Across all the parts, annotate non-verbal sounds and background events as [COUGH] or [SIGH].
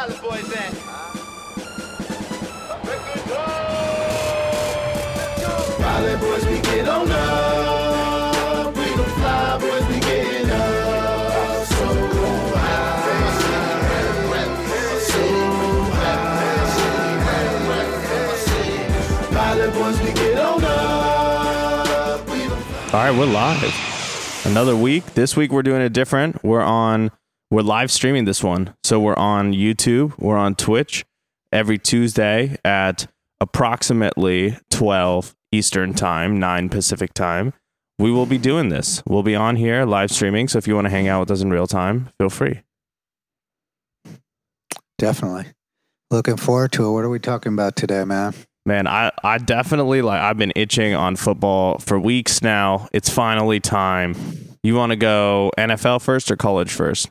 Pilot Boys at? Boys, we get on up. All right, we're live. Another week. This week we're doing it different. We're on we're live streaming this one. So we're on YouTube, we're on Twitch every Tuesday at approximately 12 Eastern Time, 9 Pacific Time. We will be doing this. We'll be on here live streaming, so if you want to hang out with us in real time, feel free. Definitely. Looking forward to it. What are we talking about today, man? Man, I, I definitely like I've been itching on football for weeks now. It's finally time. You want to go NFL first or college first?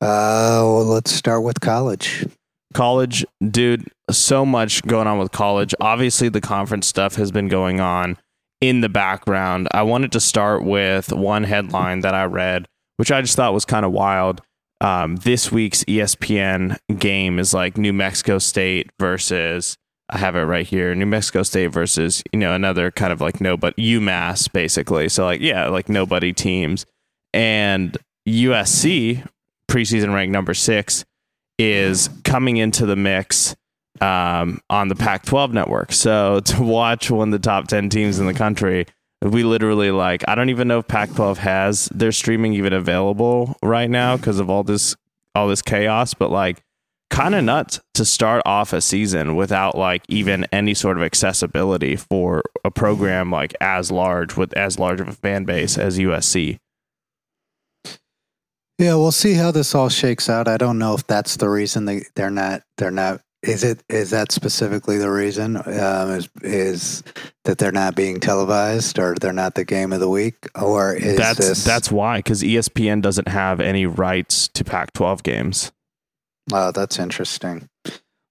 Uh, well, let's start with college. college, dude, so much going on with college. Obviously, the conference stuff has been going on in the background. I wanted to start with one headline that I read, which I just thought was kind of wild. Um, this week's ESPN game is like New Mexico State versus, I have it right here, New Mexico State versus, you know, another kind of like no, but UMass, basically. So, like, yeah, like nobody teams. And USC, preseason ranked number six, is coming into the mix um, on the Pac 12 network. So [LAUGHS] to watch one of the top 10 teams in the country, we literally like, I don't even know if Pac 12 has their streaming even available right now because of all this, all this chaos, but like, kind of nuts to start off a season without like even any sort of accessibility for a program like as large with as large of a fan base as USC. Yeah, we'll see how this all shakes out. I don't know if that's the reason they they're not they're not. Is it is that specifically the reason? Um, is is that they're not being televised or they're not the game of the week or is that's this? that's why because ESPN doesn't have any rights to Pac-12 games. Oh, that's interesting.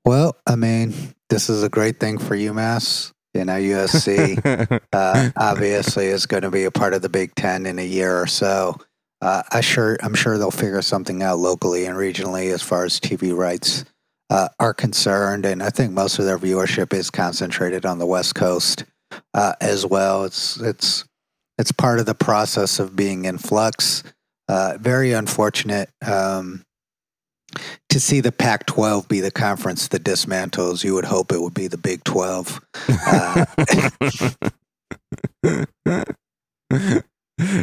Well, I mean, this is a great thing for UMass. You know, USC [LAUGHS] uh, obviously is going to be a part of the Big Ten in a year or so. Uh, I sure, I'm sure they'll figure something out locally and regionally as far as TV rights uh, are concerned. And I think most of their viewership is concentrated on the West Coast uh, as well. It's it's it's part of the process of being in flux. Uh, very unfortunate. Um, to see the Pac 12 be the conference that dismantles, you would hope it would be the Big 12. [LAUGHS] [LAUGHS] [LAUGHS]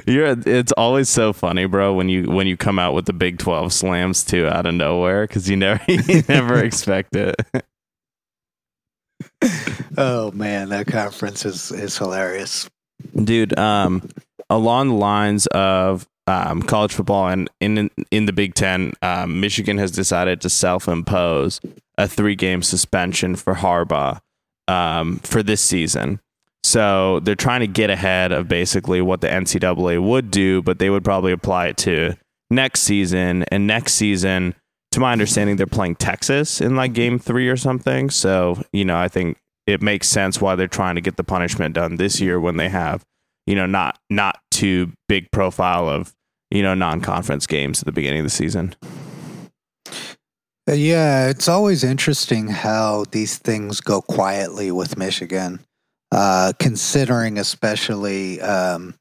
You're it's always so funny, bro, when you when you come out with the Big 12 slams too out of nowhere cuz you never you [LAUGHS] never expect it. oh, man, that conference is, is hilarious. Dude, um along the lines of um, college football and in in the Big 10, um, Michigan has decided to self-impose a 3-game suspension for Harbaugh um, for this season. So they're trying to get ahead of basically what the NCAA would do, but they would probably apply it to next season. And next season, to my understanding, they're playing Texas in like game three or something. So, you know, I think it makes sense why they're trying to get the punishment done this year when they have, you know, not not too big profile of, you know, non conference games at the beginning of the season. Uh, Yeah, it's always interesting how these things go quietly with Michigan, uh, considering especially um,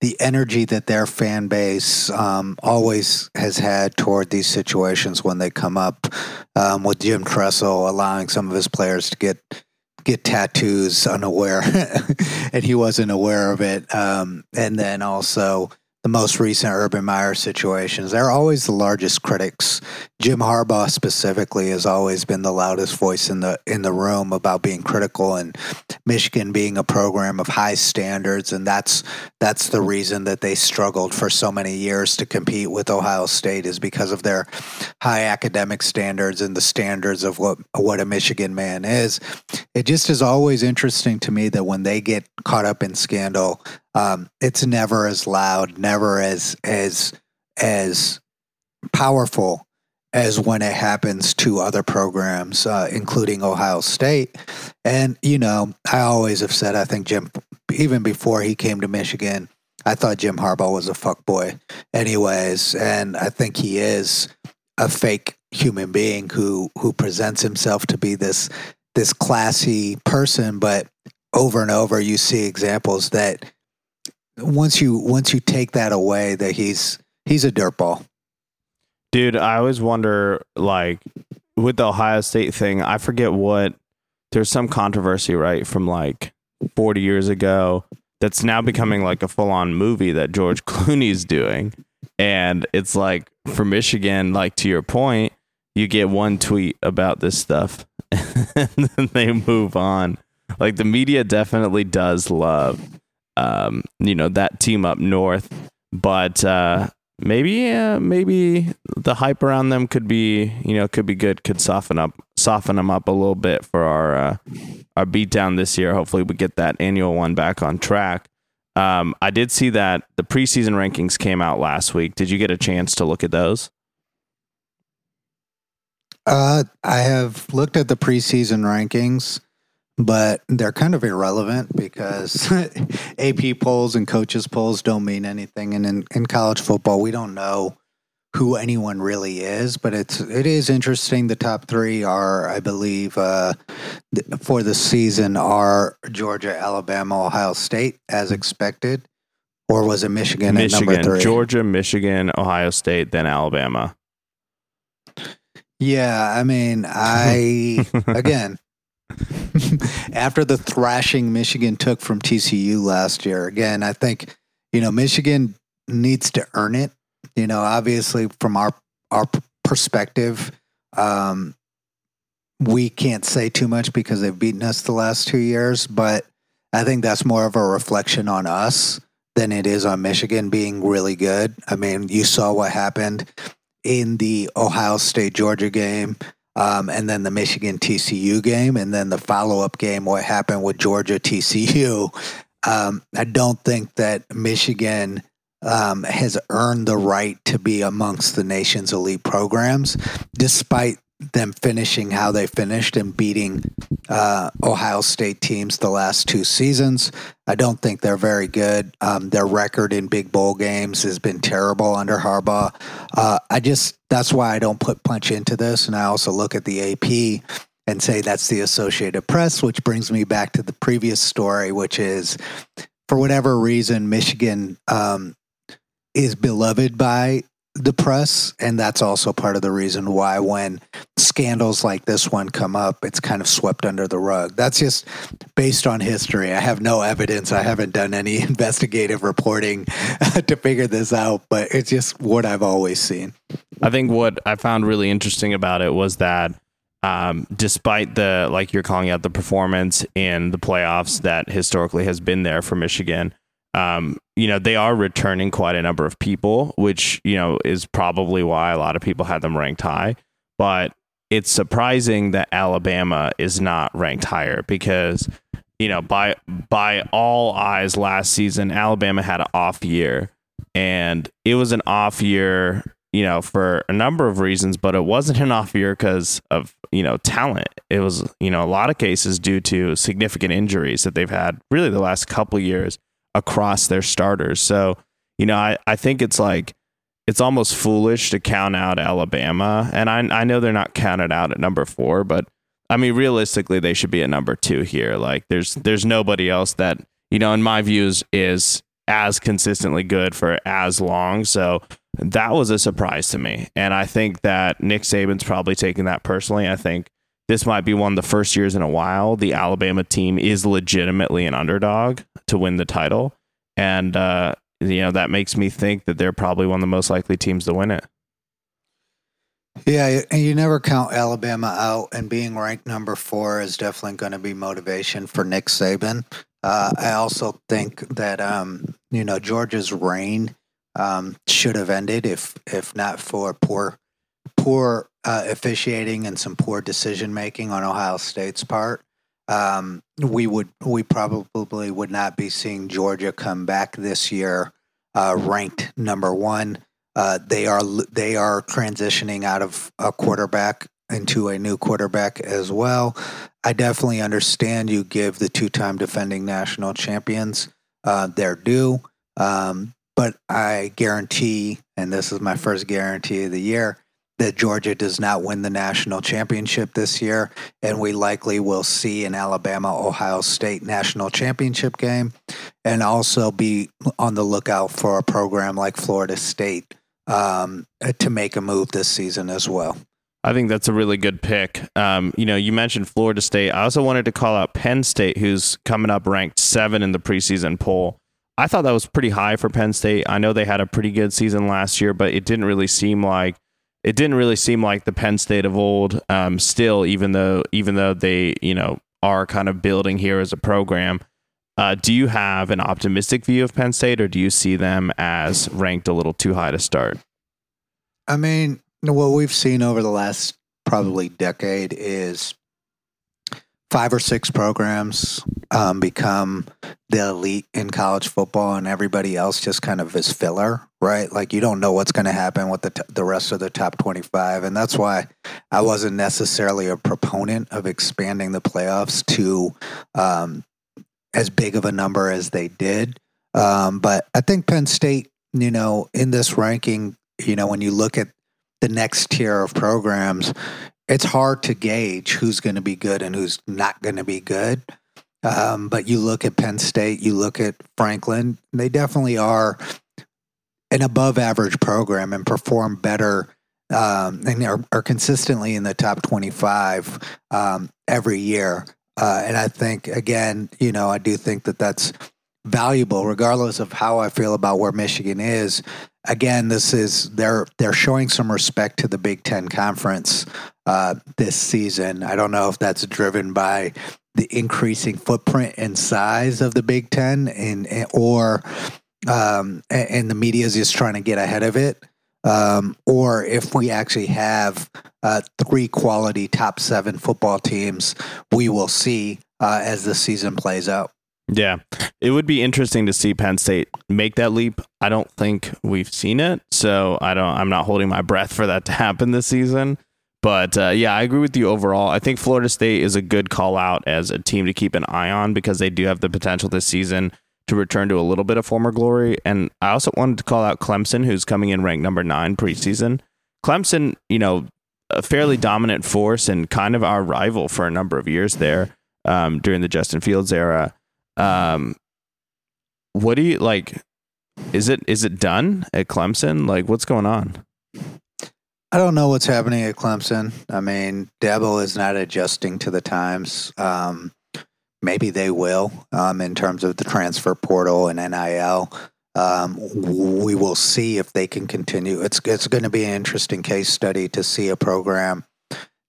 the energy that their fan base um, always has had toward these situations when they come up. Um, with Jim Tressel allowing some of his players to get get tattoos unaware, [LAUGHS] and he wasn't aware of it, um, and then also. The most recent Urban Meyer situations, they're always the largest critics Jim Harbaugh specifically has always been the loudest voice in the in the room about being critical and Michigan being a program of high standards and that's that's the reason that they struggled for so many years to compete with Ohio State is because of their high academic standards and the standards of what what a Michigan man is. It just is always interesting to me that when they get caught up in scandal, um, it's never as loud, never as as as powerful as when it happens to other programs, uh, including Ohio State. And, you know, I always have said, I think Jim, even before he came to Michigan, I thought Jim Harbaugh was a fuckboy, anyways. And I think he is a fake human being who who presents himself to be this this classy person, but over and over you see examples that once you once you take that away that he's he's a dirtball. Dude, I always wonder, like, with the Ohio State thing, I forget what there's some controversy, right, from like 40 years ago that's now becoming like a full on movie that George [LAUGHS] Clooney's doing. And it's like for Michigan, like to your point, you get one tweet about this stuff [LAUGHS] and then they move on. Like the media definitely does love um, you know, that team up north. But uh maybe uh, maybe the hype around them could be you know could be good could soften up soften them up a little bit for our uh, our beat down this year. Hopefully we get that annual one back on track. Um, i did see that the preseason rankings came out last week. Did you get a chance to look at those? Uh, i have looked at the preseason rankings but they're kind of irrelevant because [LAUGHS] AP polls and coaches polls don't mean anything. And in, in college football, we don't know who anyone really is, but it's it is interesting. The top three are, I believe, uh, for the season are Georgia, Alabama, Ohio State, as expected, or was it Michigan, Michigan, at number three? Georgia, Michigan, Ohio State, then Alabama. Yeah, I mean, I [LAUGHS] again [LAUGHS] after the thrashing Michigan took from TCU last year. Again, I think you know Michigan needs to earn it. You know, obviously from our our perspective, um, we can't say too much because they've beaten us the last two years. But I think that's more of a reflection on us than it is on Michigan being really good. I mean, you saw what happened in the Ohio State Georgia game um, and then the Michigan TCU game, and then the follow up game, what happened with Georgia TCU. Um, I don't think that Michigan um, has earned the right to be amongst the nation's elite programs, despite them finishing how they finished and beating uh, Ohio State teams the last two seasons. I don't think they're very good. Um, their record in big bowl games has been terrible under Harbaugh. Uh, I just that's why I don't put punch into this, and I also look at the AP and say that's the Associated Press, which brings me back to the previous story, which is for whatever reason Michigan um, is beloved by the press and that's also part of the reason why when scandals like this one come up it's kind of swept under the rug. That's just based on history. I have no evidence. I haven't done any [LAUGHS] investigative reporting [LAUGHS] to figure this out but it's just what i've always seen. I think what i found really interesting about it was that um, despite the like you're calling out the performance in the playoffs that historically has been there for michigan um, you know, they are returning quite a number of people, which, you know, is probably why a lot of people had them ranked high. But it's surprising that Alabama is not ranked higher because, you know, by by all eyes last season, Alabama had an off year. And it was an off year, you know, for a number of reasons, but it wasn't an off year because of, you know, talent. It was, you know, a lot of cases due to significant injuries that they've had really the last couple years across their starters. So, you know, I, I think it's like it's almost foolish to count out Alabama. And I I know they're not counted out at number four, but I mean realistically they should be at number two here. Like there's there's nobody else that, you know, in my views is as consistently good for as long. So that was a surprise to me. And I think that Nick Saban's probably taking that personally. I think this might be one of the first years in a while the Alabama team is legitimately an underdog to win the title. And, uh, you know, that makes me think that they're probably one of the most likely teams to win it. Yeah, and you never count Alabama out, and being ranked number four is definitely going to be motivation for Nick Saban. Uh, I also think that um, you know Georgia's reign um, should have ended if if not for poor poor uh, officiating and some poor decision making on Ohio State's part, um, we would we probably would not be seeing Georgia come back this year uh, ranked number one. Uh, they are they are transitioning out of a quarterback into a new quarterback as well. I definitely understand you give the two time defending national champions uh, their due, um, but I guarantee, and this is my first guarantee of the year, that Georgia does not win the national championship this year, and we likely will see an Alabama Ohio State national championship game, and also be on the lookout for a program like Florida State um, to make a move this season as well. I think that's a really good pick. Um, you know, you mentioned Florida State. I also wanted to call out Penn State, who's coming up ranked seven in the preseason poll. I thought that was pretty high for Penn State. I know they had a pretty good season last year, but it didn't really seem like it didn't really seem like the Penn State of old. Um, still, even though even though they you know are kind of building here as a program, uh, do you have an optimistic view of Penn State, or do you see them as ranked a little too high to start? I mean, what we've seen over the last probably decade is five or six programs um, become the elite in college football, and everybody else just kind of is filler, right? Like you don't know what's going to happen with the t- the rest of the top twenty five, and that's why I wasn't necessarily a proponent of expanding the playoffs to um, as big of a number as they did. Um, but I think Penn State, you know, in this ranking, you know, when you look at the next tier of programs, it's hard to gauge who's going to be good and who's not going to be good. Um, but you look at Penn State, you look at Franklin, they definitely are an above average program and perform better um, and are, are, consistently in the top 25 um, every year. Uh, and I think, again, you know, I do think that that's valuable, regardless of how I feel about where Michigan is. Again, this is they're they're showing some respect to the Big Ten conference uh, this season. I don't know if that's driven by the increasing footprint and size of the Big Ten, and, or um, and the media is just trying to get ahead of it, um, or if we actually have uh, three quality top seven football teams, we will see uh, as the season plays out. Yeah, it would be interesting to see Penn State make that leap. I don't think we've seen it, so I don't. I'm not holding my breath for that to happen this season. But uh, yeah, I agree with you overall. I think Florida State is a good call out as a team to keep an eye on because they do have the potential this season to return to a little bit of former glory. And I also wanted to call out Clemson, who's coming in ranked number nine preseason. Clemson, you know, a fairly dominant force and kind of our rival for a number of years there um, during the Justin Fields era. Um, what do you like? Is it is it done at Clemson? Like, what's going on? I don't know what's happening at Clemson. I mean, Dabo is not adjusting to the times. Um, maybe they will um, in terms of the transfer portal and NIL. Um, we will see if they can continue. It's it's going to be an interesting case study to see a program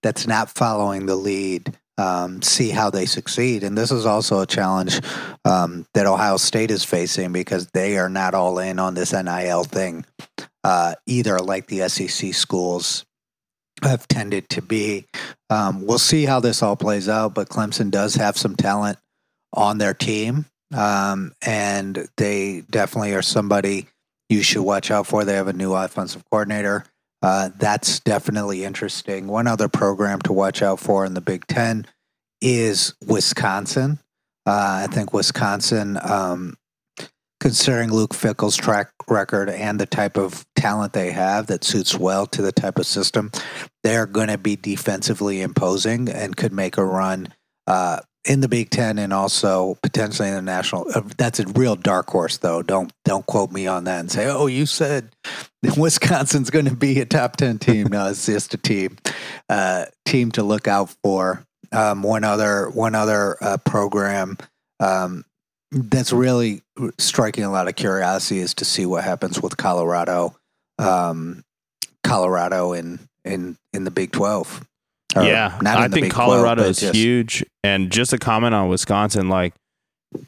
that's not following the lead um, see how they succeed. And this is also a challenge um, that Ohio State is facing because they are not all in on this NIL thing uh, either, like the SEC schools have tended to be. Um, we'll see how this all plays out, but Clemson does have some talent on their team. Um, and they definitely are somebody you should watch out for. They have a new offensive coordinator. Uh, that's definitely interesting. One other program to watch out for in the Big Ten is Wisconsin. Uh, I think Wisconsin, um, considering Luke Fickell's track record and the type of talent they have that suits well to the type of system, they're going to be defensively imposing and could make a run uh, in the Big Ten and also potentially in the national. Uh, that's a real dark horse, though. Don't don't quote me on that and say, "Oh, you said [LAUGHS] Wisconsin's going to be a top ten team." no, it's just a team uh, team to look out for. Um, one other one other uh, program um, that's really striking a lot of curiosity is to see what happens with Colorado, um, Colorado in in in the Big Twelve. Or yeah, I think Colorado 12, is just, huge. And just a comment on Wisconsin, like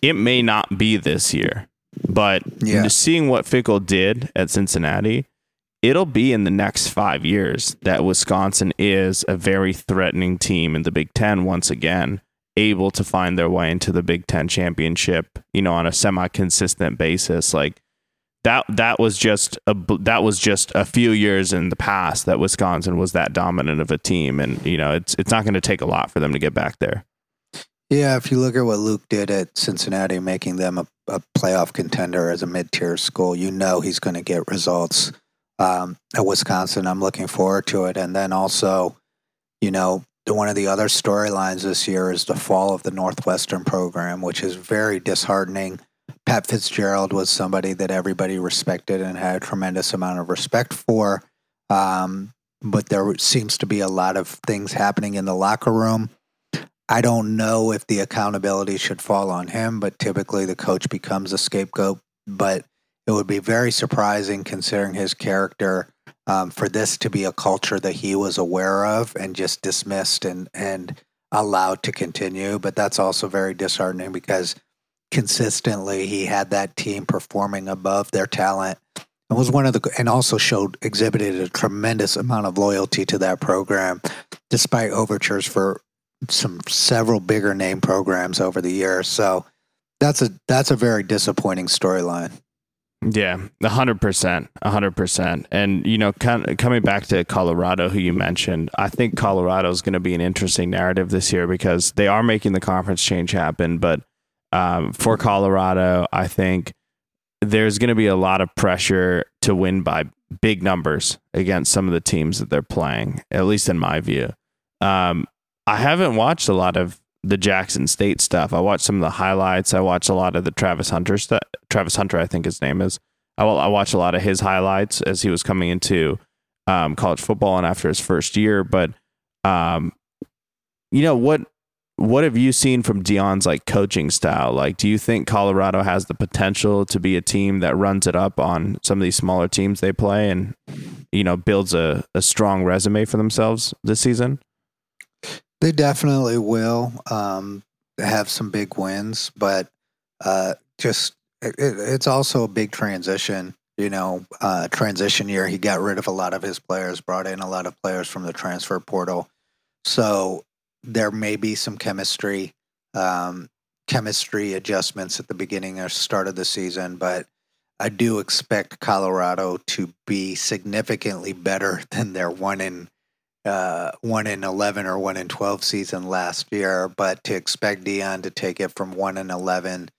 it may not be this year, but yeah. seeing what Fickell did at Cincinnati, it'll be in the next five years that Wisconsin is a very threatening team in the Big Ten once again, able to find their way into the Big Ten championship, you know, on a semi-consistent basis. Like that that was just a that was just a few years in the past that Wisconsin was that dominant of a team, and you know it's it's not going to take a lot for them to get back there. Yeah, if you look at what Luke did at Cincinnati, making them a, a playoff contender as a mid-tier school, you know he's going to get results um, at Wisconsin. I'm looking forward to it. And then also, you know, one of the other storylines this year is the fall of the Northwestern program, which is very disheartening. Pat Fitzgerald was somebody that everybody respected and had a tremendous amount of respect for. Um, but there seems to be a lot of things happening in the locker room. I don't know if the accountability should fall on him, but typically the coach becomes a scapegoat. But it would be very surprising considering his character um, for this to be a culture that he was aware of and just dismissed and, and allowed to continue. But that's also very disheartening because consistently he had that team performing above their talent and was one of the and also showed exhibited a tremendous amount of loyalty to that program despite overtures for some several bigger name programs over the years so that's a that's a very disappointing storyline Yeah, hundred percent, hundred percent. And you know, kind coming back to Colorado, who you mentioned, I think Colorado is going to be an interesting narrative this year because they are making the conference change happen. But um, for Colorado, I think there's going to be a lot of pressure to win by big numbers against some of the teams that they're playing. At least in my view, um, I haven't watched a lot of the Jackson State stuff. I watched some of the highlights. I watched a lot of the Travis Hunter stuff. Travis Hunter, I think his name is. I, I watched a lot of his highlights as he was coming into um, college football and after his first year. But um, you know what? What have you seen from Deion's like coaching style? Like, do you think Colorado has the potential to be a team that runs it up on some of these smaller teams they play and you know builds a, a strong resume for themselves this season? They definitely will um, have some big wins, but uh, just it, it's also a big transition. You know, uh, transition year. He got rid of a lot of his players, brought in a lot of players from the transfer portal. So there may be some chemistry, um, chemistry adjustments at the beginning or start of the season, but I do expect Colorado to be significantly better [LAUGHS] than their one in uh, one in eleven or one in twelve season last year. But to expect Deion to take it from one in eleven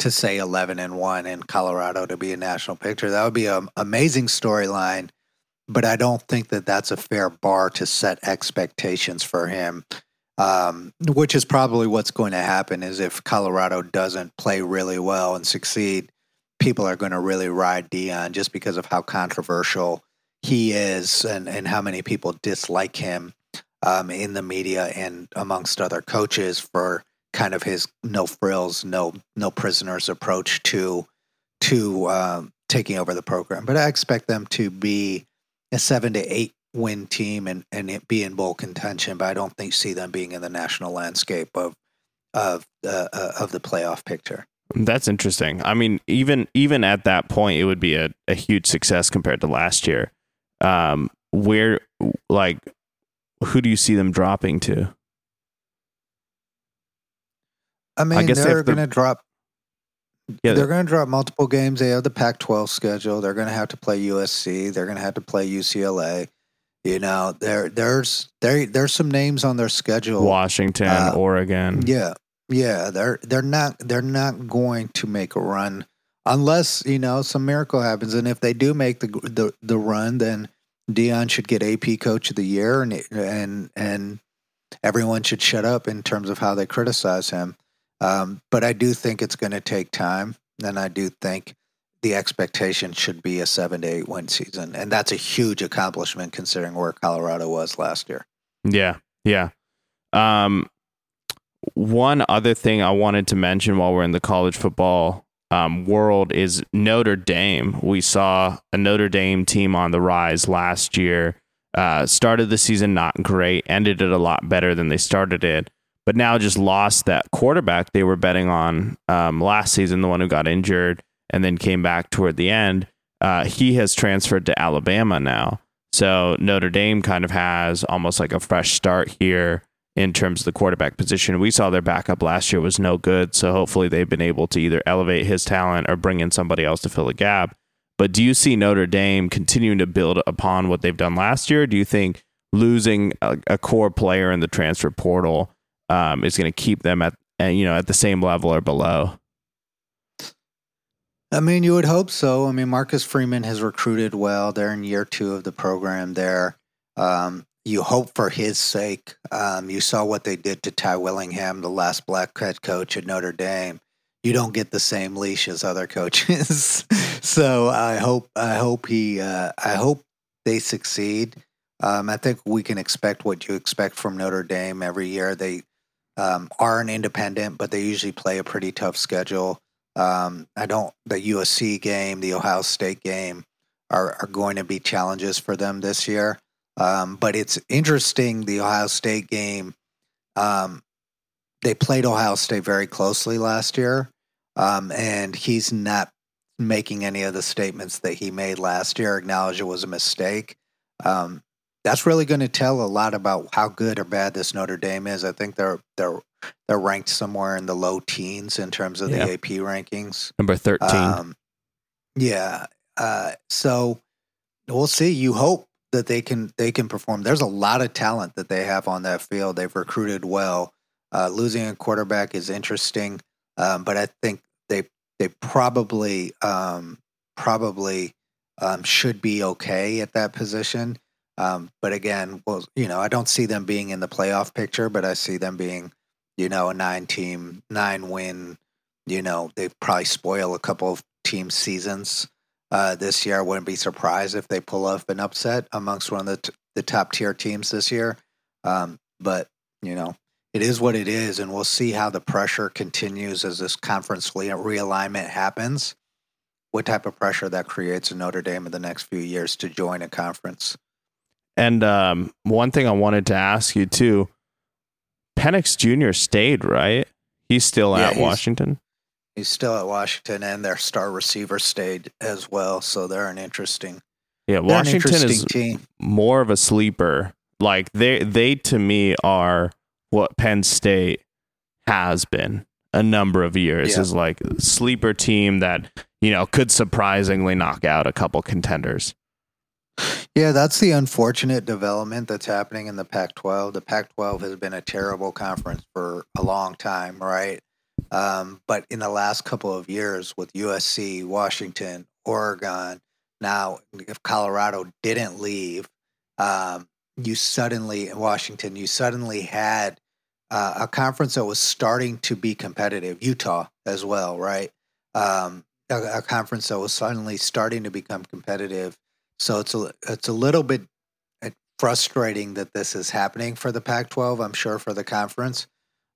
to say eleven and one in Colorado to be a national picture, that would be an amazing storyline. But I don't think that that's a fair bar to set expectations for him. Um, which is probably what's going to happen is if Colorado doesn't play really well and succeed, people are going to really ride Deion just because of how controversial he is and, and how many people dislike him um, in the media and amongst other coaches for kind of his no frills, no no prisoners approach to to um, taking over the program. But I expect them to be a seven to eight win team and and it be in bowl contention. But I don't think see them being in the national landscape of of uh, uh, of the playoff picture. That's interesting. I mean, even even at that point, it would be a, a huge success compared to last year. Um, where like who do you see them dropping to? I mean, I guess they they're going to drop. Yeah, they're going to drop multiple games. They have the Pac-12 schedule. They're going to have to play USC. They're going to have to play UCLA. You know, there there's there there's some names on their schedule. Washington, uh, Oregon. Yeah, yeah. They're they're not they're not going to make a run unless you know some miracle happens. And if they do make the the, the run, then Deion should get AP Coach of the Year, and and and everyone should shut up in terms of how they criticize him. Um, but I do think it's going to take time, and I do think the expectation should be a seven to eight win season, and that's a huge accomplishment considering where Colorado was last year. Yeah, yeah. Um, one other thing I wanted to mention while we're in the college football um, world is Notre Dame. We saw a Notre Dame team on the rise last year. Uh, started the season not great, ended it a lot better than they started it, but now just lost that quarterback they were betting on um, last season, the one who got injured and then came back toward the end. Uh, he has transferred to Alabama now. So Notre Dame kind of has almost like a fresh start here in terms of the quarterback position. We saw their backup last year was no good. So hopefully they've been able to either elevate his talent or bring in somebody else to fill a gap. But do you see Notre Dame continuing to build upon what they've done last year? Do you think losing a, a core player in the transfer portal um, is going to keep them at you know at the same level or below? I mean, you would hope so. I mean, Marcus Freeman has recruited well. They're in year two of the program there. Um, you hope for his sake. Um, you saw what they did to Ty Willingham, the last black head coach at Notre Dame. You don't get the same leash as other [LAUGHS] coaches. so I hope I hope he uh, I hope they succeed. Um, I think we can expect what you expect from Notre Dame every year. They um, are an independent, but they usually play a pretty tough schedule. Um, I don't. The USC game, the Ohio State game, are are going to be challenges for them this year. Um, but it's interesting. The Ohio State game, um, they played Ohio State very closely last year, um, and he's not making any of the statements that he made last year. Acknowledge it was a mistake. Um, that's really going to tell a lot about how good or bad this Notre Dame is. I think they're they're they're ranked somewhere in the low teens in terms of the AP rankings. Number 13. Um, yeah. Uh, so we'll see. You hope that they can they can perform. There's a lot of talent that they have on that field. They've recruited well. Uh, losing a quarterback is interesting, um, but I think they they probably um, probably um, should be okay at that position. Um, but again, well, you know, I don't see them being in the playoff picture, but I see them being, you know, a nine team, nine win. You know, they probably spoil a couple of team seasons uh, this year. I wouldn't be surprised if they pull off an upset amongst one of the, t- the top tier teams this year. Um, but, you know, it is what it is. And we'll see how the pressure continues as this conference re- realignment happens. What type of pressure that creates in Notre Dame in the next few years to join a conference. And um, one thing I wanted to ask you too Penix Jr. stayed, right? He's still Yeah, at he's- Washington. He's still at Washington, and their star receiver stayed as well. So they're an interesting, Yeah, Washington interesting is team. more of a sleeper. Like they they to me are what Penn State has been a number of years Yeah. is like a sleeper team that, you know, could surprisingly knock out a couple contenders. Yeah, that's the unfortunate development that's happening in the Pac 12. The Pac 12 has been a terrible conference for a long time, right? Um, but in the last couple of years with USC, Washington, Oregon, now if Colorado didn't leave, um, you suddenly, in Washington, you suddenly had uh, a conference that was starting to be competitive, Utah as well, right? Um, a, a conference that was suddenly starting to become competitive. So it's a it's a little bit uh, frustrating that this is happening for the Pac-12. I'm sure for the conference,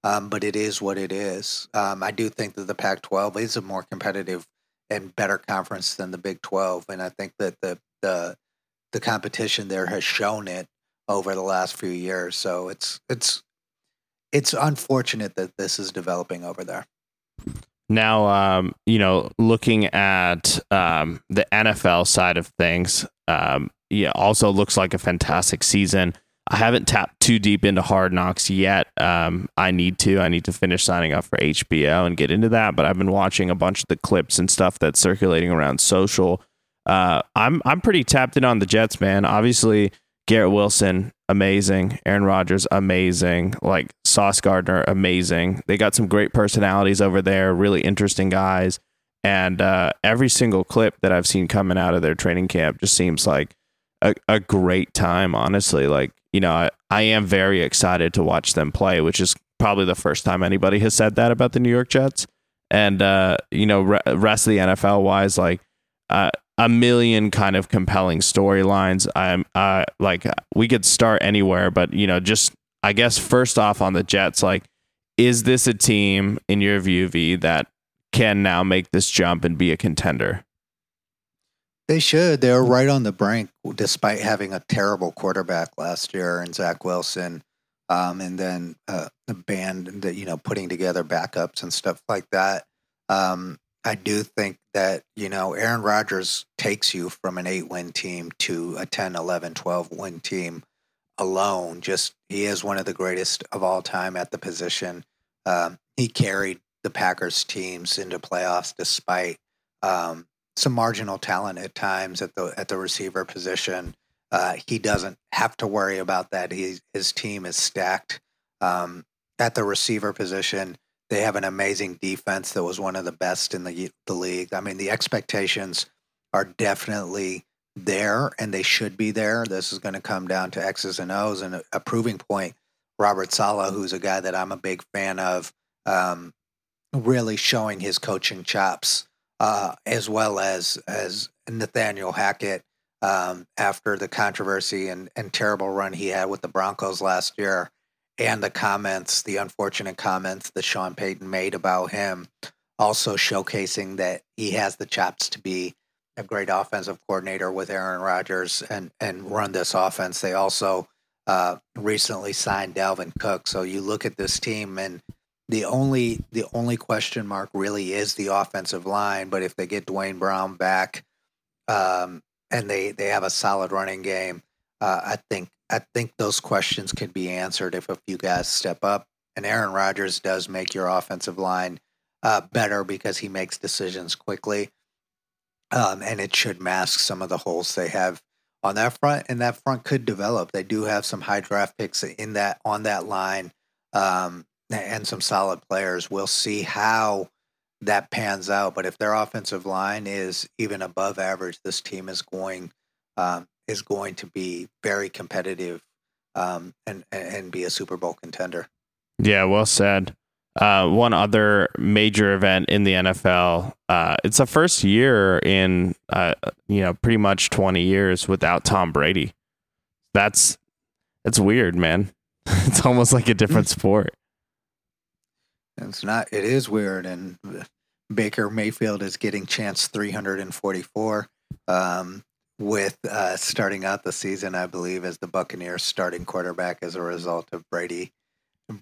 um, but it is what it is. Um, I do think that the Pac-12 is a more competitive and better conference than the Big 12, and I think that the the the competition there has shown it over the last few years. So it's it's it's unfortunate that this is developing over there. Now, um, you know, looking at um, the NFL side of things, um, yeah, also looks like a fantastic season. I haven't tapped too deep into Hard Knocks yet. Um, I need to. I need to finish signing up for HBO and get into that. But I've been watching a bunch of the clips and stuff that's circulating around social. Uh, I'm I'm pretty tapped in on the Jets, man. Obviously, Garrett Wilson, amazing. Aaron Rodgers, amazing. Like Sauce Gardner, amazing. They got some great personalities over there, really interesting guys. And uh, every single clip that I've seen coming out of their training camp just seems like a, a great time, honestly. Like, you know, I, I am very excited to watch them play, which is probably the first time anybody has said that about the New York Jets. And, uh, you know, re- rest of the NFL wise, like, uh, a million kind of compelling storylines. I'm uh like we could start anywhere, but you know, just I guess first off on the Jets, like, is this a team in your view, V, that can now make this jump and be a contender? They should. They're right on the brink, despite having a terrible quarterback last year and Zach Wilson, um, and then uh, the band that you know putting together backups and stuff like that. Um, I do think that you know Aaron Rodgers takes you from an eight-win team to a 10, 11, 12 win team alone. Just he is one of the greatest of all time at the position. Um, he carried the Packers teams into playoffs despite um, some marginal talent at times at the at the receiver position. Uh, he doesn't have to worry about that. He, his team is stacked um, at the receiver position. they have an amazing defense that was one of the best in the the league. I mean, the expectations are definitely there, and they should be there. This is going to come down to X's and O's, and a, a proving point. Robert Saleh, who's a guy that I'm a big fan of, um, really showing his coaching chops, uh, as well as as Nathaniel Hackett um, after the controversy and, and terrible run he had with the Broncos last year, and the comments, the unfortunate comments that Sean Payton made about him, also showcasing that he has the chops to be a great offensive coordinator with Aaron Rodgers and and run this offense. They also uh, recently signed Dalvin Cook, so you look at this team and the only the only question mark really is the offensive line. But if they get Duane Brown back, um, and they they have a solid running game, uh, I think I think those questions can be answered if a few guys step up. And Aaron Rodgers does make your offensive line uh, better because he makes decisions quickly, um, and it should mask some of the holes they have on that front. And that front could develop. They do have some high draft picks in that on that line. Um, and some solid players. We'll see how that pans out. But if their offensive line is even above average, this team is going um, is going to be very competitive um, and and be a Super Bowl contender. Yeah, well said. Uh, one other major event in the NFL. Uh, it's the first year in uh, you know pretty much twenty years without Tom Brady. That's that's weird, man. [LAUGHS] it's almost like a different [LAUGHS] sport. It's not. It is weird, and Baker Mayfield is getting chance 344 um, with uh, starting out the season, I believe, as the Buccaneers starting quarterback as a result of Brady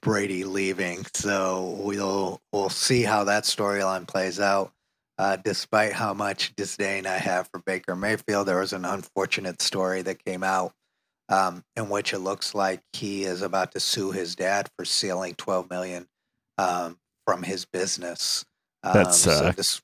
Brady leaving. So we'll we'll see how that storyline plays out. Uh, despite how much disdain I have for Baker Mayfield, there was an unfortunate story that came out um, in which it looks like he is about to sue his dad for stealing 12 million um, from his business. Um, That's uh, so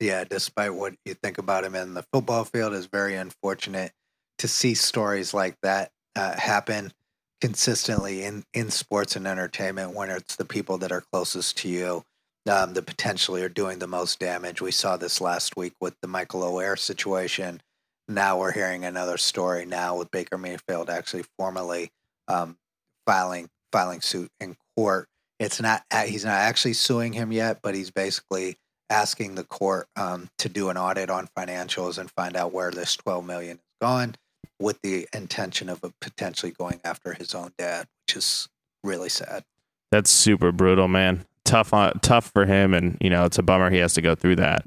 yeah. Despite what you think about him in the football field, is very unfortunate to see stories like that uh, happen consistently in in sports and entertainment when it's the people that are closest to you um, that potentially are doing the most damage. We saw this last week with the Michael Oher situation. Now we're hearing another story now with Baker Mayfield actually formally um, filing filing suit in court it's not he's not actually suing him yet, but he's basically asking the court um, to do an audit on financials and find out where this 12 million is gone with the intention of potentially going after his own dad, which is really sad. That's super brutal, man. Tough on tough for him and you know, it's a bummer he has to go through that.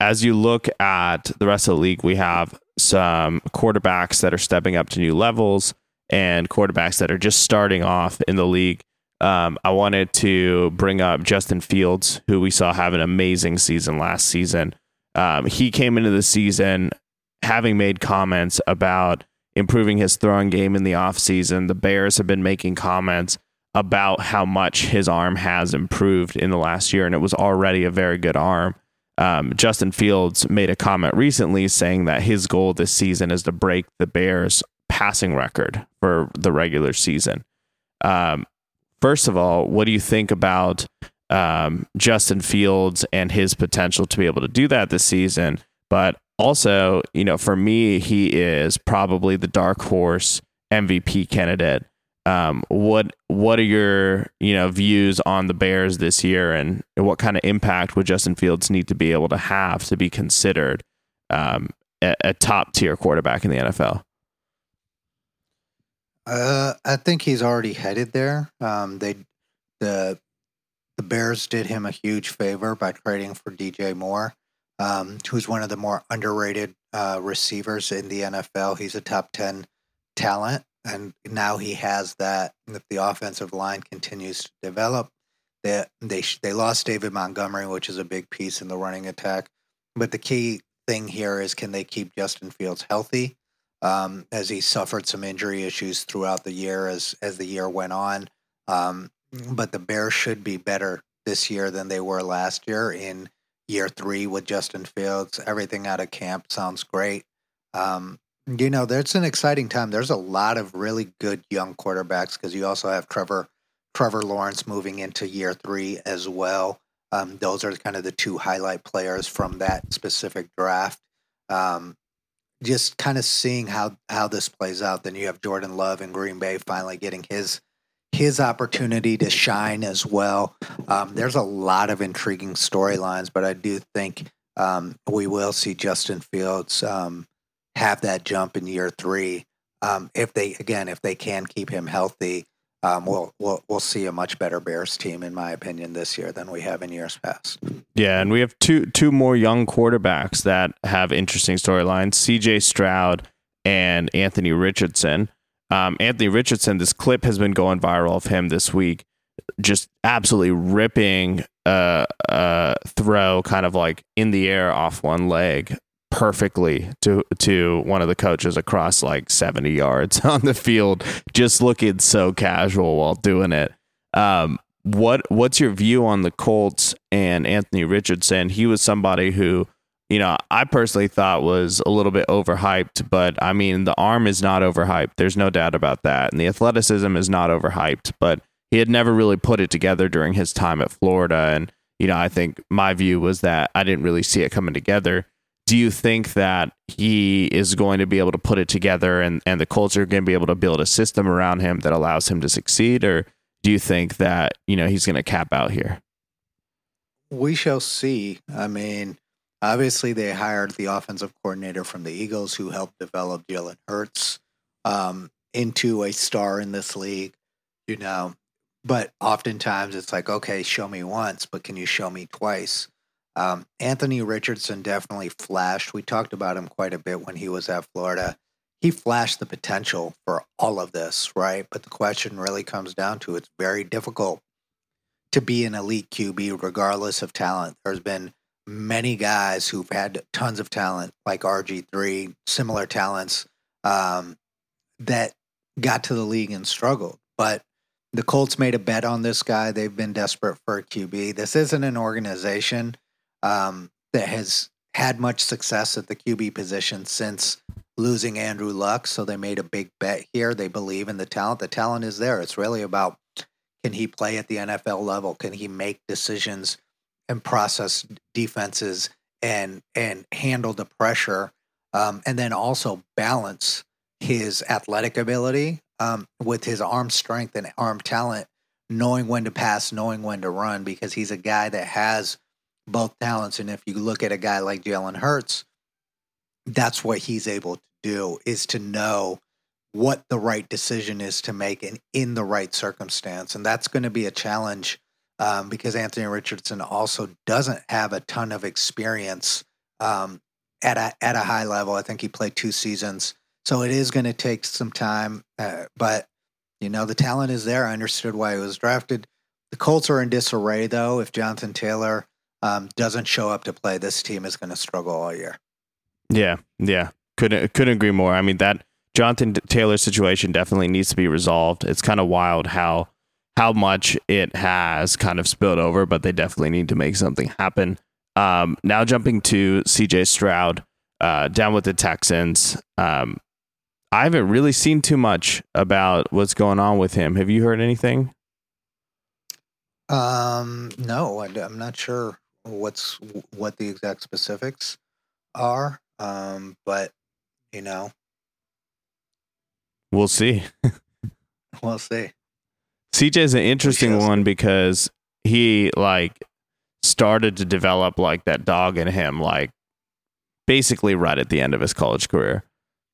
As you look at the rest of the league, we have some quarterbacks that are stepping up to new levels and quarterbacks that are just starting off in the league um, I wanted to bring up Justin Fields, who we saw have an amazing season last season. Um, he came into the season having made comments about improving his throwing game in the offseason. The Bears have been making comments about how much his arm has improved in the last year, and it was already a very good arm. Um, Justin Fields made a comment recently saying that his goal this season is to break the Bears' passing record for the regular season. Um, first of all, what do you think about um, Justin Fields and his potential to be able to do that this season? But also, you know, for me, he is probably the dark horse MVP candidate. Um, what what are your you know views on the Bears this year, and what kind of impact would Justin Fields need to be able to have to be considered um, a, a top tier quarterback in the NFL? Uh, I think he's already headed there. Um, they the the Bears did him a huge favor by trading for DJ Moore, um, who's one of the more underrated uh, receivers in the NFL. He's a top ten talent, and now he has that. If the offensive line continues to develop, they they they lost David Montgomery, which is a big piece in the running attack. But the key thing here is can they keep Justin Fields healthy? Um, as he suffered some injury issues throughout the year as as the year went on. Um, but the Bears should be better this year than they were last year in year three with Justin Fields. Everything out of camp sounds great. Um, you know, there's an exciting time. There's a lot of really good young quarterbacks because you also have Trevor Trevor Lawrence moving into year three as well. Um, those are kind of the two highlight players from that specific draft. Um, just kind of seeing how how this plays out. Then you have Jordan Love in Green Bay finally getting his his opportunity to shine as well. Um, there's a lot of intriguing storylines, but I do think um, we will see Justin Fields um, have that jump in year three. Um, if they again, if they can keep him healthy, um, we'll we'll we'll see a much better Bears team, in my opinion, this year than we have in years past. Yeah, and we have two two more young quarterbacks that have interesting storylines: C.J. Stroud and Anthony Richardson. Um, Anthony Richardson, this clip has been going viral of him this week, just absolutely ripping a, a throw, kind of like in the air off one leg, perfectly to to one of the coaches across like 70 yards [LAUGHS] on the field just looking so casual while doing it. Um, what what's your view on the Colts and Anthony Richardson? He was somebody who you know I personally thought was a little bit overhyped but I mean the arm is not overhyped. There's no doubt about that. And the athleticism is not overhyped but he had never really put it together during his time at Florida. And you know I think my view was that I didn't really see it coming together do you think that he is going to be able to put it together and, and the Colts are going to be able to build a system around him that allows him to succeed? Or do you think that, you know, he's going to cap out here? We shall see. I mean, obviously they hired the offensive coordinator from the Eagles who helped develop Jalen Hurts um, into a star in this league, you know. But oftentimes it's like, okay, show me once, but can you show me twice? Um, Anthony Richardson definitely flashed. We talked about him quite a bit when he was at Florida. He flashed the potential for all of this, right? But the question really comes down to it's very difficult to be an elite QB regardless of talent. There's been many guys who've had tons of talent, like RG3, similar talents, um, that got to the league and struggled. But the Colts made a bet on this guy. They've been desperate for a QB. This isn't an organization um, that has had much success at the QB position since losing Andrew Luck. So they made a big bet here. They believe in the talent. The talent is there. It's really about can he play at the NFL level? Can he make decisions and process defenses and and handle the pressure? Um, and then also balance his athletic ability um, with his arm strength and arm talent, knowing when to pass, knowing when to run, because he's a guy that has both talents. And if you look at a guy like Jalen Hurts, that's what he's able to do is to know what the right decision is to make and in the right circumstance. And that's going to be a challenge um, because Anthony Richardson also doesn't have a ton of experience um, at a at a high level. I think he played two seasons, so it is going to take some time. Uh, but you know, the talent is there. I understood why he was drafted. The Colts are in disarray, though. If Jonathan Taylor um, doesn't show up to play, this team is going to struggle all year. Yeah, yeah, couldn't couldn't agree more. I mean that Jonathan Taylor situation definitely needs to be resolved. It's kind of wild how how much it has kind of spilled over, but they definitely need to make something happen. Um, now jumping to CJ Stroud, uh, down with the Texans. Um, I haven't really seen too much about what's going on with him. Have you heard anything? Um, no, I, am not sure what's what the exact specifics are. Um, but you know, we'll see. [LAUGHS] we'll see. CJ is an interesting one because he like started to develop like that dog in him, like basically right at the end of his college career.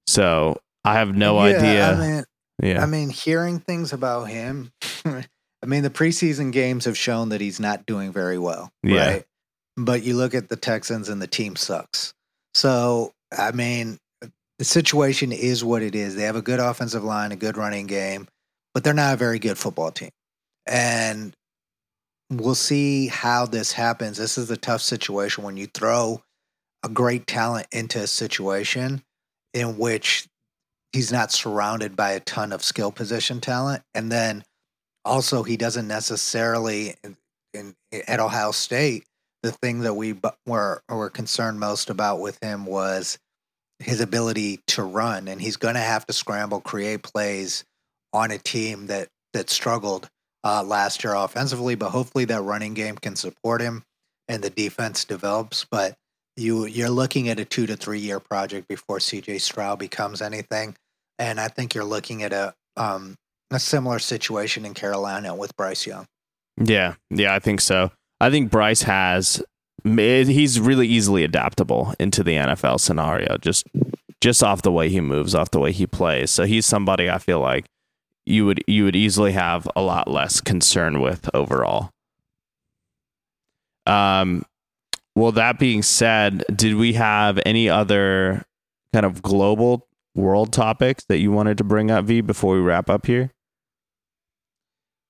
So I have no yeah, idea. I mean, yeah, I mean, hearing things about him. [LAUGHS] I mean, the preseason games have shown that he's not doing very well. Yeah. Right. But you look at the Texans and the team sucks. So, I mean, the situation is what it is. They have a good offensive line, a good running game, but they're not a very good football team. And we'll see how this happens. This is a tough situation when you throw a great talent into a situation in which he's not surrounded by a ton of skill position talent. And then also, he doesn't necessarily, in, in, at Ohio State, the thing that we were were concerned most about with him was his ability to run, and he's going to have to scramble, create plays on a team that that struggled uh, last year offensively, but hopefully that running game can support him and the defense develops. But you you're looking at a two to three year project before CJ Stroud becomes anything, and I think you're looking at a um, a similar situation in Carolina with Bryce Young. Yeah, yeah, I think so. I think Bryce has he's really easily adaptable into the NFL scenario just just off the way he moves, off the way he plays. So he's somebody I feel like you would you would easily have a lot less concern with overall. Um well that being said, did we have any other kind of global world topics that you wanted to bring up V before we wrap up here?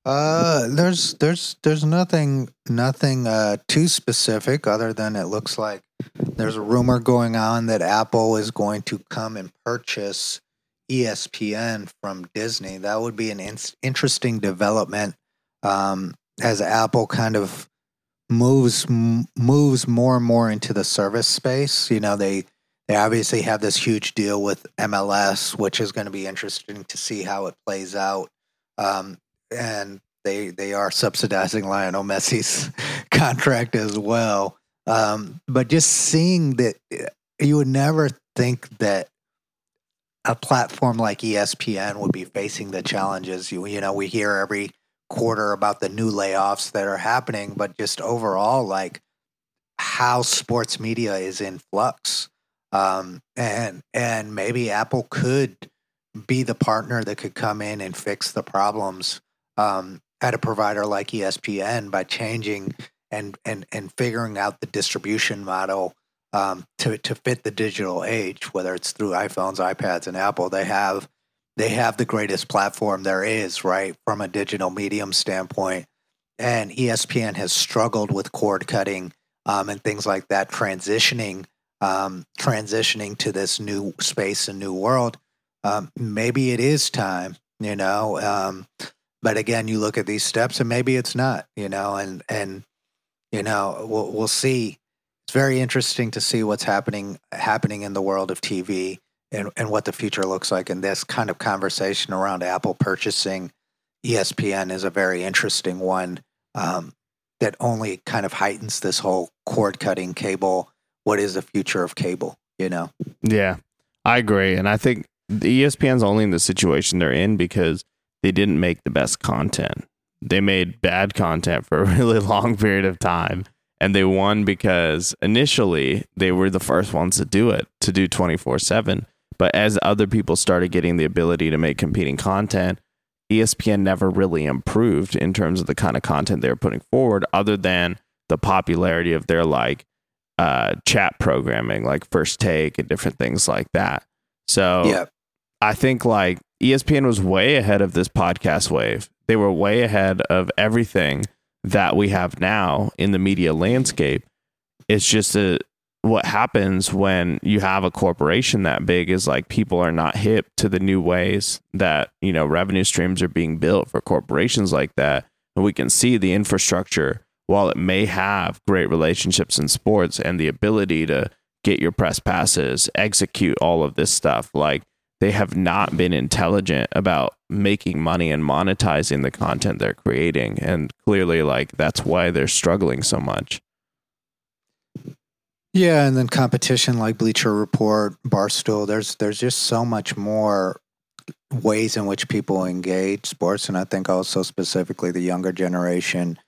Uh, there's there's there's nothing nothing uh too specific other than it looks like there's a rumor going on that Apple is going to come and purchase ESPN from Disney. That would be an in- interesting development um, as Apple kind of moves m- moves more and more into the service space. You know, they they obviously have this huge deal with MLS, which is going to be interesting to see how it plays out. Um, and they they are subsidizing Lionel Messi's [LAUGHS] contract as well. Um, but just seeing that, you would never think that a platform like ESPN would be facing the challenges. You you know we hear every quarter about the new layoffs that are happening, but just overall, like how sports media is in flux, um, and and maybe Apple could be the partner that could come in and fix the problems um, at a provider like ESPN by changing and and and figuring out the distribution model um, to to fit the digital age, whether it's through iPhones, iPads, and Apple. They have they have the greatest platform there is, right, from a digital medium standpoint. And ESPN has struggled with cord cutting um, and things like that, transitioning um, transitioning to this new space and new world. Um, maybe it is time, you know. But again, you look at these steps, and maybe it's not, you know, and and you know we'll we'll see. It's very interesting to see what's happening happening in the world of TV and and what the future looks like. And this kind of conversation around Apple purchasing ESPN is a very interesting one um, that only kind of heightens this whole cord cutting cable. What is the future of cable? You know? Yeah, I agree, and I think the ESPN's only in the situation they're in because they didn't make the best content. They made bad content for a [LAUGHS] really long period of time. And they won because initially they were the first ones to do it, to do 24 7. But as other people started getting the ability to make competing content, ESPN never really improved in terms of the kind of content they were putting forward, other than the popularity of their like uh, chat programming, like First Take and different things like that. So Yeah. I think like ESPN was way ahead of this podcast wave. They were way ahead of everything that we have now in the media landscape. It's just a what happens when you have a corporation that big is like people are not hip to the new ways that, you know, revenue streams are being built for corporations like that. And we can see the infrastructure while it may have great relationships in sports and the ability to get your press passes, execute all of this stuff, like they have not been intelligent about making money and monetizing the content they're creating. And clearly, like, that's why they're struggling so much. Yeah, and then competition like Bleacher Report, Barstool. There's there's just so much more ways in which people engage sports, and I think also specifically the younger generation,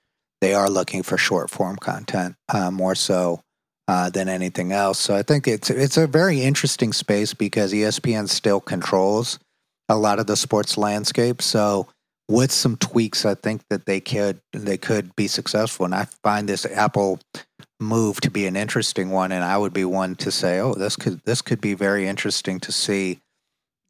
they are looking for short form content uh, more so uh, than anything else. So I think it's it's a very interesting space because ESPN still controls a lot of the sports landscape. So with some tweaks, I think that they could they could be successful. And I find this Apple move to be an interesting one, and I would be one to say, oh, this could this could be very interesting to see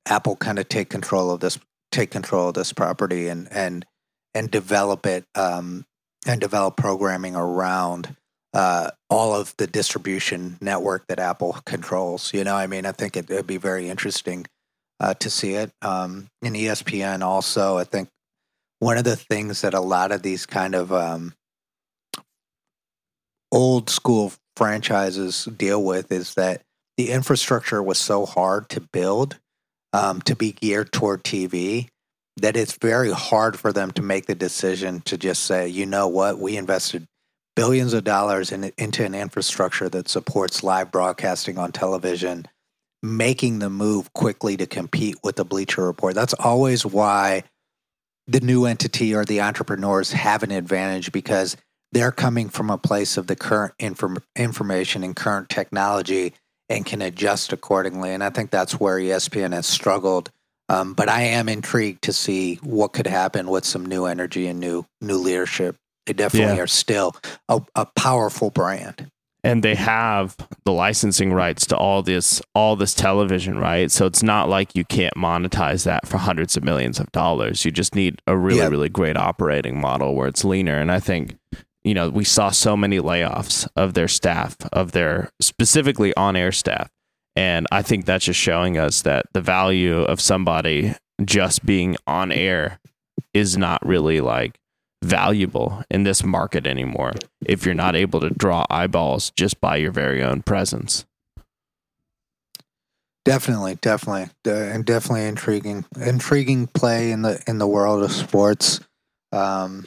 Apple kind of take control of this take control of this property and and and develop it um, and develop programming around uh, all of the distribution network that Apple controls. You know, I mean, I think it would be very interesting uh, to see it. Um, in ESPN, also, I think one of the things that a lot of these kind of um, old school franchises deal with is that the infrastructure was so hard to build um, to be geared toward TV that it's very hard for them to make the decision to just say, you know what, we invested billions of dollars in, into an infrastructure that supports live broadcasting on television, making the move quickly to compete with the Bleacher Report. That's always why the new entity or the entrepreneurs have an advantage because they're coming from a place of the current inform- information and current technology and can adjust accordingly. And I think that's where ESPN has struggled. Um, but I am intrigued to see what could happen with some new energy and new new leadership. They definitely Yeah. are still a, a powerful brand. and they have the licensing rights to all this all this television right? So it's not like you can't monetize that for hundreds of millions of dollars. You just need a really really great operating model where it's leaner. And i think you know we saw so many layoffs of their staff of their specifically on air staff. And i think that's just showing us that the value of somebody just being on air is not really like valuable in this market anymore if you're not able to draw eyeballs just by your very own presence. Definitely, definitely, and definitely intriguing, intriguing play in the in the world of sports. Um,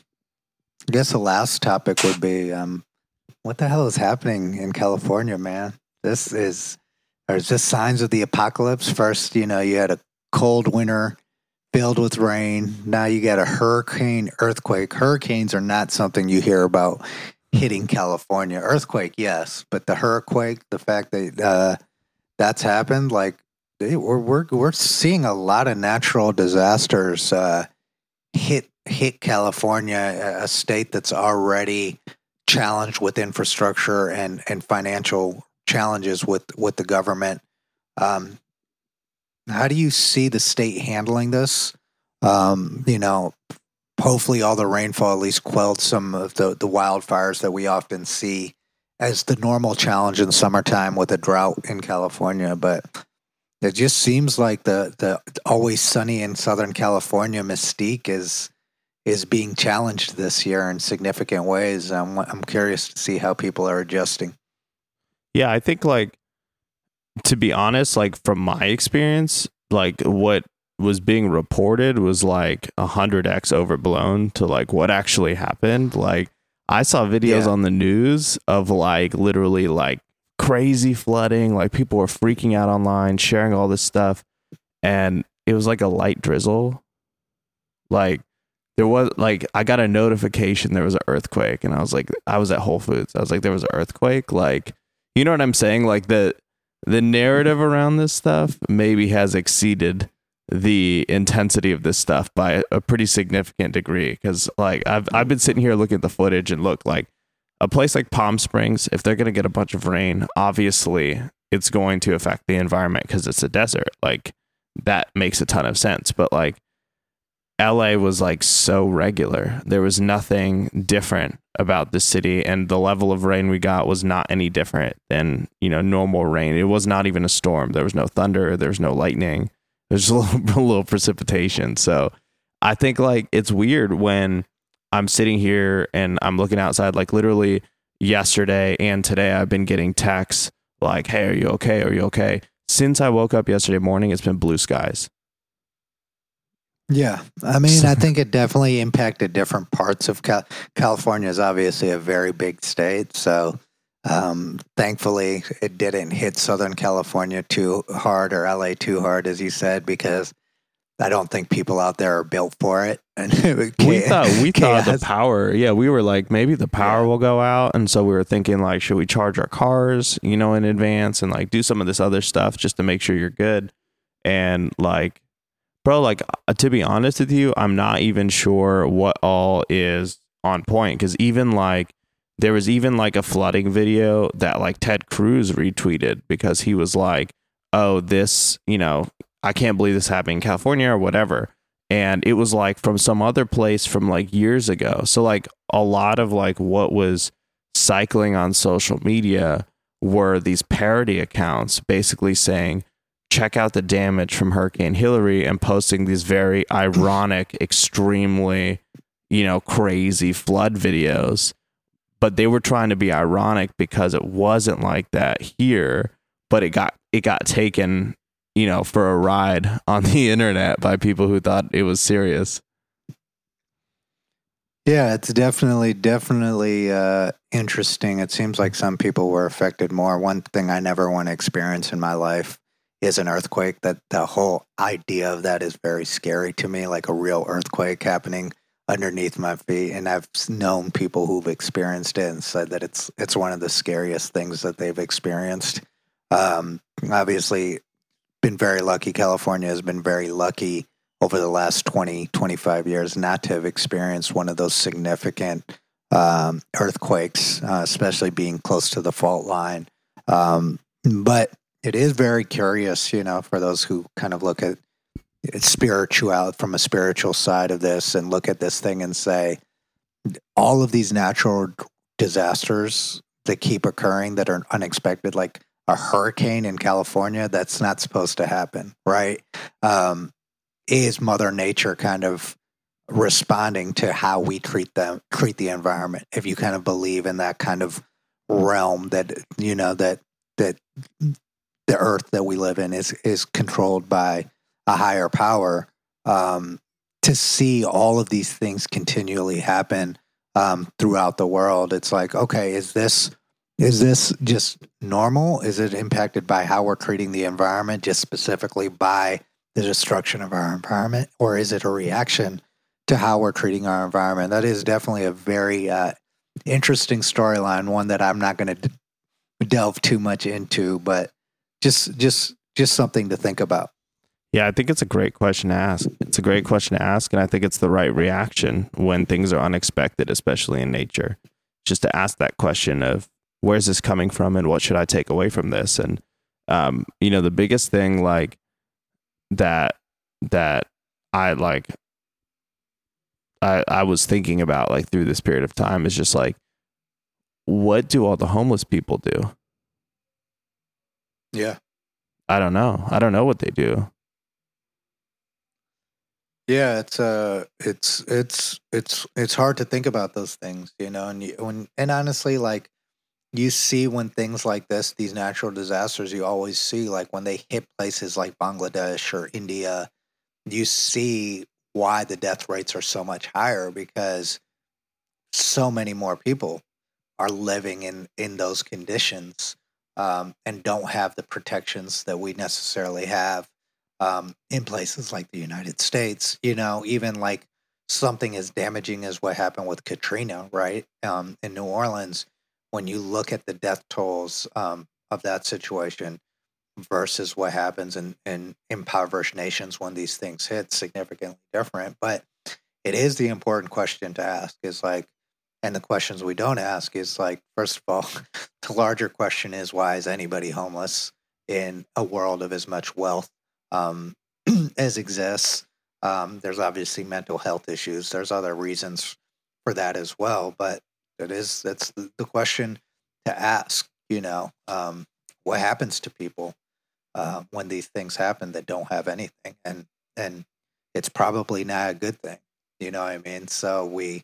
I guess the last topic would be um, what the hell is happening in California, man? This is there's just signs of the apocalypse. First, you know, you had a cold winter filled with rain. Now you got a hurricane, earthquake. Hurricanes are not something you hear about hitting California. Earthquake, yes, but the hurricane, the fact that uh, that's happened, like they, we're we're we're seeing a lot of natural disasters uh, hit hit California, a- state that's already challenged with infrastructure and and financial challenges with with the government. Um, how do you see the state handling this? Um, you know, hopefully all the rainfall at least quelled some of the, the wildfires that we often see as the normal challenge in summertime with a drought in California. But it just seems like the, the always sunny in Southern California mystique is is being challenged this year in significant ways. I'm, I'm curious to see how people are adjusting. Yeah, I think like to be honest, like from my experience, like what was being reported was like a hundred X overblown to like what actually happened. Like I saw videos Yeah. on the news of like literally like crazy flooding, like people were freaking out online, sharing all this stuff, and it was like a light drizzle. Like there was like I got a notification there was an earthquake, and I was like, I was at Whole Foods. I was like, there was an earthquake. Like, you know what I'm saying? Like the the narrative around this stuff maybe has exceeded the intensity of this stuff by a pretty significant degree. Because like I've I've been sitting here looking at the footage and look like a place like Palm Springs if they're going to get a bunch of rain obviously it's going to affect the environment because it's a desert. Like that makes a ton of sense. But like LA was like so regular there was nothing different about the city and the level of rain we got was not any different than you know normal rain it was not even a storm there was no thunder there was no lightning there's [LAUGHS] a little, a little precipitation. So I think like it's weird when I'm sitting here and I'm looking outside, like literally yesterday and today, I've been getting texts like, Hey, are you okay? Are you okay? Since I woke up yesterday morning, it's been blue skies. Yeah, I mean, I think it definitely impacted different parts of Cal- California. Is obviously a very big state, so um, thankfully it didn't hit Southern California too hard or LA too hard, as you said, because I don't think people out there are built for it. [LAUGHS] And we thought we thought the power yeah we were like maybe the power Yeah. will go out and so we were thinking like should we charge our cars you know in advance and like do some of this other stuff just to make sure you're good and like bro like uh, to be honest with you i'm not even sure what all is on point because even like there was even like a flooding video that like ted cruz retweeted because he was like oh this you know i can't believe this happened in california or whatever and it was like from some other place from like years ago. So like a lot of like what was cycling on social media were these parody accounts basically saying check out the damage from Hurricane Hilary and posting these very ironic, [LAUGHS] extremely, you know, crazy flood videos. But they were trying to be ironic because it wasn't like that here, but it got it got taken you know, for a ride [LAUGHS] on the internet by people who thought it was serious. Yeah, it's definitely definitely uh, interesting. It seems like some people were affected more. One thing I never want to experience in my life is an earthquake. That the whole idea of that is very scary to me, like a real earthquake happening underneath my feet. And I've known people who've experienced it and said that it's it's one of the scariest things that they've experienced. Um, obviously, been very lucky. California has been very lucky over the last 20, 25 years not to have experienced one of those significant um, earthquakes, uh, especially being close to the fault line. Um, but it is very curious, you know, for those who kind of look at spiritual from a spiritual side of this and look at this thing and say, all of these natural disasters that keep occurring that are unexpected, like a hurricane in California, that's not supposed to happen, right? Um, is Mother Nature kind of responding to how we treat them, treat the environment? If you kind of believe in that kind of realm that you know that that the earth that we live in is is controlled by a higher power. Um, to see all of these things continually happen um, throughout the world, it's like, okay, is this is this just normal? Is it impacted by how we're treating the environment, just specifically by the destruction of our environment, or is it a reaction to how we're treating our environment? That is definitely a very uh, interesting storyline, one that I'm not going to d- delve too much into, but just just just something to think about. Yeah, I think it's a great question to ask. It's a great question to ask, and I think it's the right reaction when things are unexpected, especially in nature. Just to ask that question of where's this coming from, and what should I take away from this? And um, you know, the biggest thing, like that that I like I I was thinking about like through this period of time is just like what do all the homeless people do? Yeah. I don't know. I don't know what they do. Yeah, it's uh it's it's it's it's hard to think about those things, you know, and you, when and honestly like you see when things like this, these natural disasters, you always see like when they hit places like Bangladesh or India, you see why the death rates are so much higher because so many more people are living in in those conditions um, and don't have the protections that we necessarily have um, in places like the United States. You know, even like something as damaging as what happened with Katrina, right, um, in New Orleans when you look at the death tolls um, of that situation versus what happens in, in impoverished nations when these things hit significantly different but it is the important question to ask is like and the questions we don't ask is like first of all [LAUGHS] the larger question is why is anybody homeless in a world of as much wealth um, [CLEARS THROAT] as exists um, there's obviously mental health issues there's other reasons for that as well but it is that's the, the question to ask. You know, um, what happens to people uh, when these things happen that don't have anything, and and it's probably not a good thing. You know what I mean? So we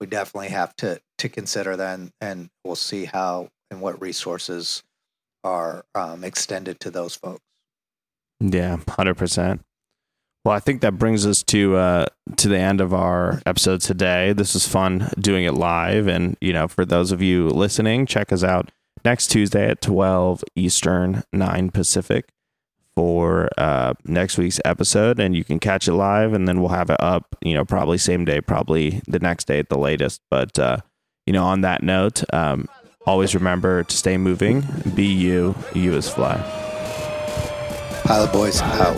we definitely have to to consider that, and, and we'll see how and what resources are um, extended to those folks. Yeah, hundred percent. Well, I think that brings us to uh, to the end of our episode today. This was fun doing it live, and you know, for those of you listening, check us out next Tuesday at twelve Eastern, nine Pacific for uh, next week's episode, and you can catch it live, and then we'll have it up. You know, probably same day, probably the next day at the latest. But uh, you know, on that note, um, always remember to stay moving. Be you. You is fly. Pilot boys out.